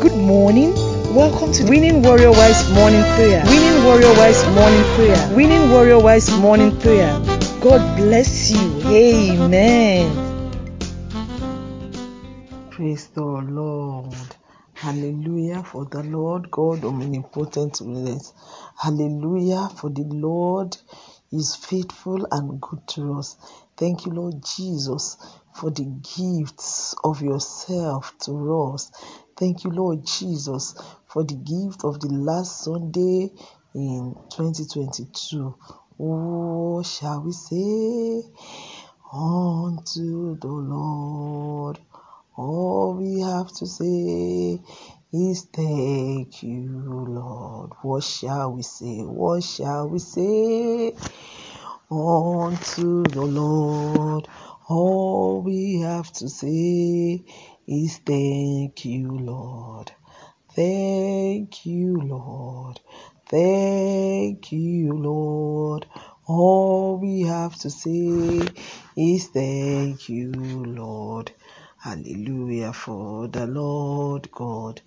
Good morning. Welcome to Winning Warrior Wise Morning Prayer. Winning Warrior Wise Morning Prayer. Winning Warrior Wise Morning Prayer. God bless you. Amen. Praise the Lord. Hallelujah for the Lord God omnipotent wills. Hallelujah for the Lord is faithful and good to us. Thank you, Lord Jesus, for the gifts of yourself to us. Thank you, Lord Jesus, for the gift of the last Sunday in 2022. What shall we say unto the Lord? All we have to say is thank you, Lord. What shall we say? What shall we say unto the Lord? All we have to say is thank you, Lord. Thank you, Lord. Thank you, Lord. All we have to say is thank you, Lord. Hallelujah for the Lord God.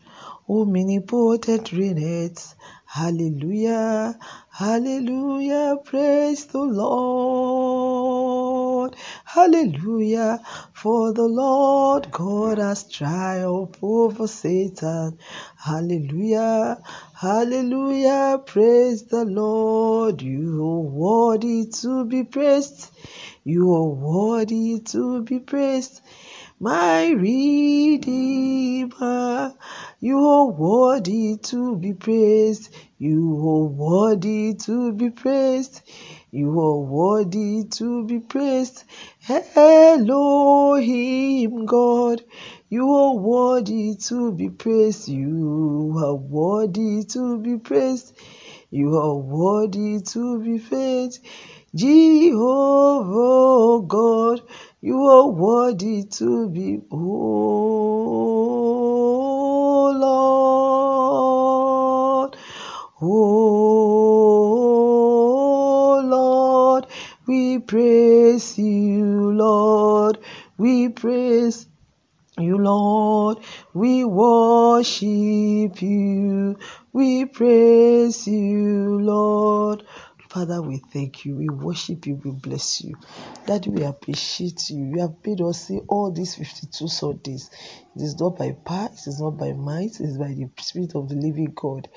Oh, omnipotent reigneth. Hallelujah. Hallelujah. Praise the Lord. Hallelujah. For the Lord God has triumphed over Satan. Hallelujah. Hallelujah. Praise the Lord. You are worthy to be praised. You are worthy to be praised my Redeemer. You are worthy to be praised. You are worthy to be praised. You are worthy to be praised. Elohim God. You are worthy to be praised. You are worthy to be praised. You are worthy to be praised. Jehovah God, you are worthy to be, oh Lord, oh praise you, Lord, we praise you, Lord. We worship you. We praise you, Lord. Father, we thank you. We worship you. We bless you. Daddy, we appreciate you. You have made us see all these 52 Sundays. It is not by power, it is not by might, it is by the Spirit of the living God.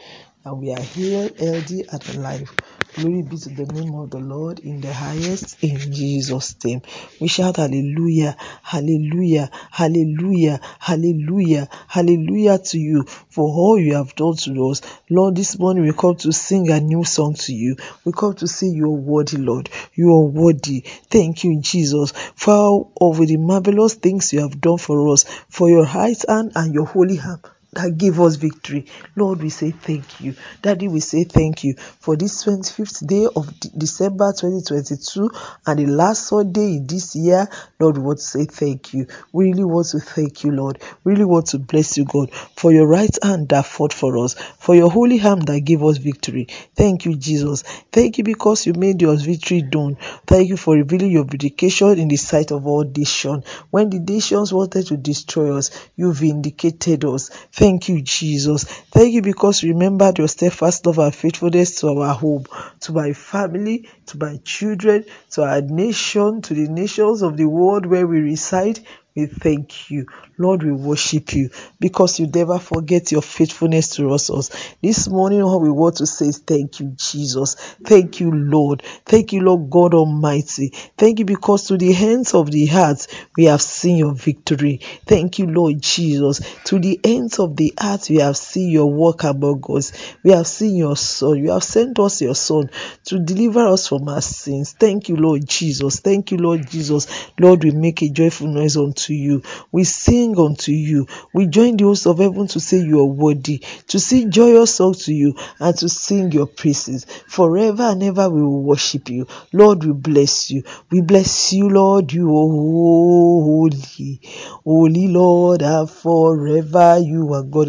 And we are here, healthy and alive. Glory be to the name of the Lord in the highest, in Jesus' name. We shout hallelujah, hallelujah, hallelujah, hallelujah, hallelujah to you for all you have done to us. Lord, this morning we come to sing a new song to you. We come to say you are worthy, Lord. You are worthy. Thank you, Jesus, for all of the marvelous things you have done for us, for your right hand and your holy hand that gave us victory. Lord, we say thank you. Daddy, we say thank you for this 25th day of December 2022 and the last Sunday in this year. Lord, we want to say thank you. We really want to thank you, Lord. We really want to bless you, God, for your right hand that fought for us, for your holy hand that gave us victory. Thank you, Jesus. Thank you because you made your victory done. Thank you for revealing your vindication in the sight of all nations. When the nations wanted to destroy us, you vindicated us. Thank you, Jesus. Thank you because you remembered your steadfast love and faithfulness to our home, to my family, to my children, to our nation, to the nations of the world where we reside. We thank you. Lord, we worship you because you never forget your faithfulness to us. This morning, all we want to say is thank you, Jesus. Thank you, Lord. Thank you, Lord God Almighty. Thank you because to the hands of the heart we have seen your victory. Thank you, Lord Jesus. To the ends of the earth we have seen your work among us. We have seen your Son. You have sent us your Son to deliver us from our sins. Thank you, Lord Jesus. Thank you, Lord Jesus. Lord, we make a joyful noise unto you. We sing unto you. We join the host of heaven to say you are worthy, to sing joyous songs to you, and to sing your praises. Forever and ever we will worship you. Lord, we bless you. We bless you, Lord. You are holy. Holy Lord, and forever you are God.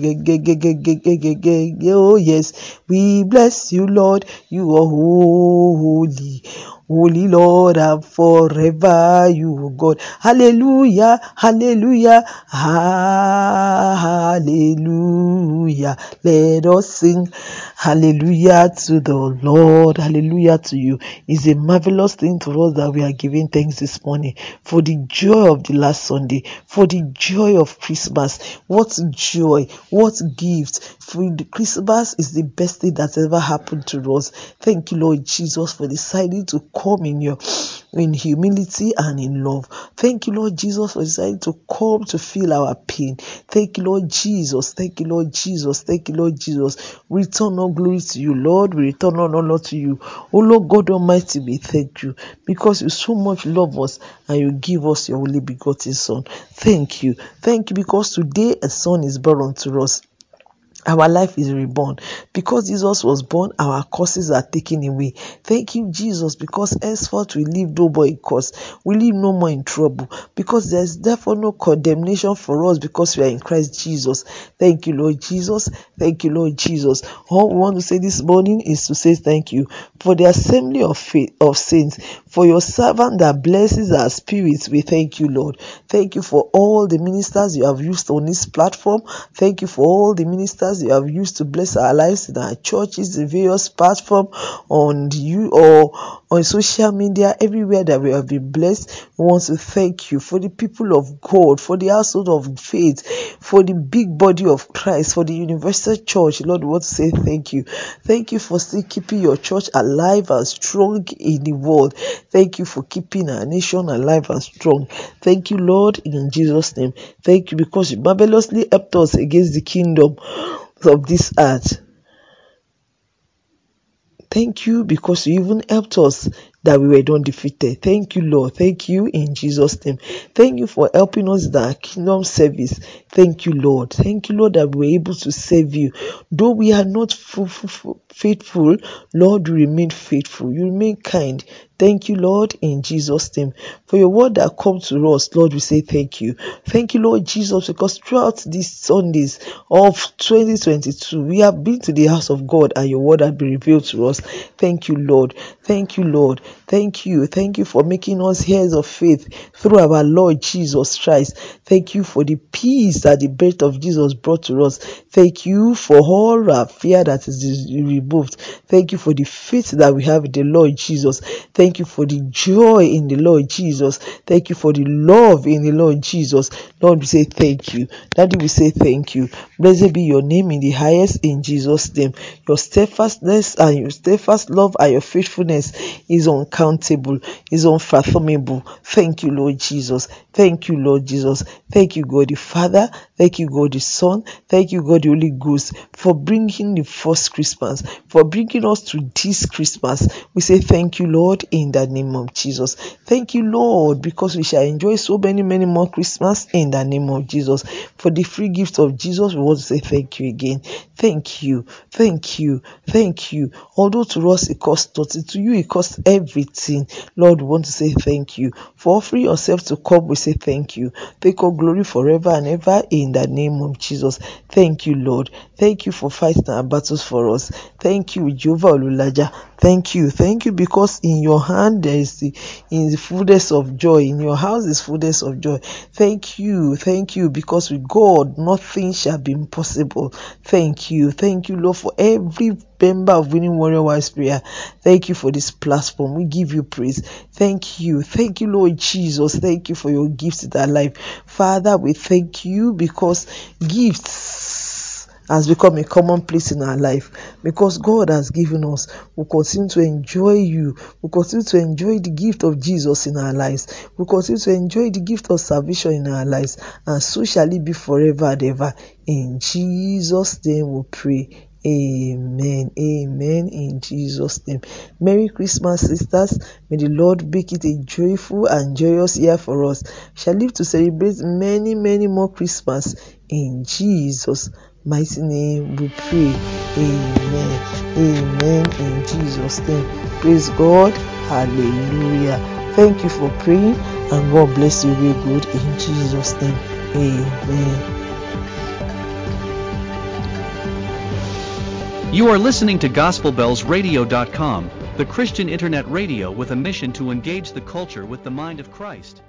Oh, yes. We bless you, Lord. You are holy. Holy Lord, and forever you God. Hallelujah, hallelujah, hallelujah. Hallelujah. Let us sing hallelujah to the Lord. Hallelujah to you. It's a marvelous thing to us that we are giving thanks this morning for the joy of the last Sunday, for the joy of Christmas. What joy, what gift. For the Christmas is the best thing that's ever happened to us. Thank you, Lord Jesus, for deciding to come in your in humility and in love. Thank you, Lord Jesus, for deciding to come to feel our pain. Thank you, Lord Jesus. Thank you, Lord Jesus. Thank you, Lord Jesus. We return all glory to you, Lord. We return all honor to you. Oh Lord God Almighty, we thank you because you so much love us and you give us your only begotten Son. Thank you. Thank you because today a son is born unto us our life is reborn. Because jesus was born our curses are taken away. Thank you jesus because henceforth we live no more in curse. We live no more in trouble. Because there's therefore no condemnation for us because we are in christ jesus. Thank you lord jesus. Thank you lord jesus. All we want to say this morning is to say thank you for the assembly of faith of saints for your servant that blesses our spirits we thank you lord thank you for all the ministers you have used on this platform thank you for all the ministers you have used to bless our lives in our churches, the various platforms on you or on social media, everywhere that we have been blessed. We want to thank you for the people of God, for the household of faith, for the big body of Christ, for the universal church. Lord, we want to say thank you. Thank you for still keeping your church alive and strong in the world. Thank you for keeping our nation alive and strong. Thank you, Lord, in Jesus' name. Thank you because you marvelously helped us against the kingdom of this earth. Thank you because you even helped us that we were not defeated. Thank you, Lord. Thank you in Jesus' name. Thank you for helping us that kingdom service. Thank you, Lord. Thank you, Lord, that we were able to serve you. Though we are not faithful, Lord, you remain faithful. You remain kind. Thank you, Lord, in Jesus' name. For your word that comes to us, Lord, we say thank you. Thank you, Lord Jesus, because throughout these Sundays of 2022, we have been to the house of God and your word has been revealed to us. Thank you, Lord. Thank you, Lord. Thank you. Thank you for making us heirs of faith through our Lord Jesus Christ. Thank you for the peace that the birth of Jesus brought to us. Thank you for all our fear that is removed. Thank you for the faith that we have in the Lord Jesus. Thank you for the joy in the Lord Jesus. Thank you for the love in the Lord Jesus. Lord, we say thank you. Daddy, we say thank you. Blessed be your name in the highest in Jesus' name. Your steadfastness and your steadfast love and your faithfulness is uncountable, is unfathomable. Thank you, Lord Jesus. Thank you, Lord Jesus. Thank you, God the Father. Thank you, God the Son. Thank you, God the Holy Ghost, for bringing the first Christmas, for bringing us to this Christmas. We say thank you, Lord, in the name of Jesus. Thank you, Lord, because we shall enjoy so many, many more Christmas in the name of Jesus. For the free gift of Jesus, we want to say thank you again. Thank you, thank you, thank you. Although to us it costs nothing, to you it costs everything. Lord, we want to say thank you. For offering yourself to come, we say thank you. Take all glory forever and ever in the name of Jesus. Thank you, Lord. Thank you for fighting our battles for us. Thank you, Jehovah Olulaja. Thank you. Thank you because in your hand there is the in the fullness of joy. In your house is fullness of joy. Thank you. Thank you because with God nothing shall be impossible. Thank you. Thank you, Lord, for every member of Winning Warrior Wise Prayer. Thank you for this platform. We give you praise. Thank you. Thank you, Lord Jesus. Thank you for your gifts in our life. Father, we thank you because gifts has become a commonplace in our life because God has given us. We continue to enjoy you. We continue to enjoy the gift of Jesus in our lives. We continue to enjoy the gift of salvation in our lives. And so shall it be forever and ever. In Jesus' name we pray. Amen. Amen. In Jesus' name. Merry Christmas, sisters. May the Lord make it a joyful and joyous year for us. Shall live to celebrate many, many more Christmas. In Jesus' mighty name we pray. Amen. Amen. In Jesus' name. Praise God. Hallelujah. Thank you for praying and God bless you real good in Jesus' name. Amen. You are listening to GospelBellsRadio.com, the Christian internet radio with a mission to engage the culture with the mind of Christ.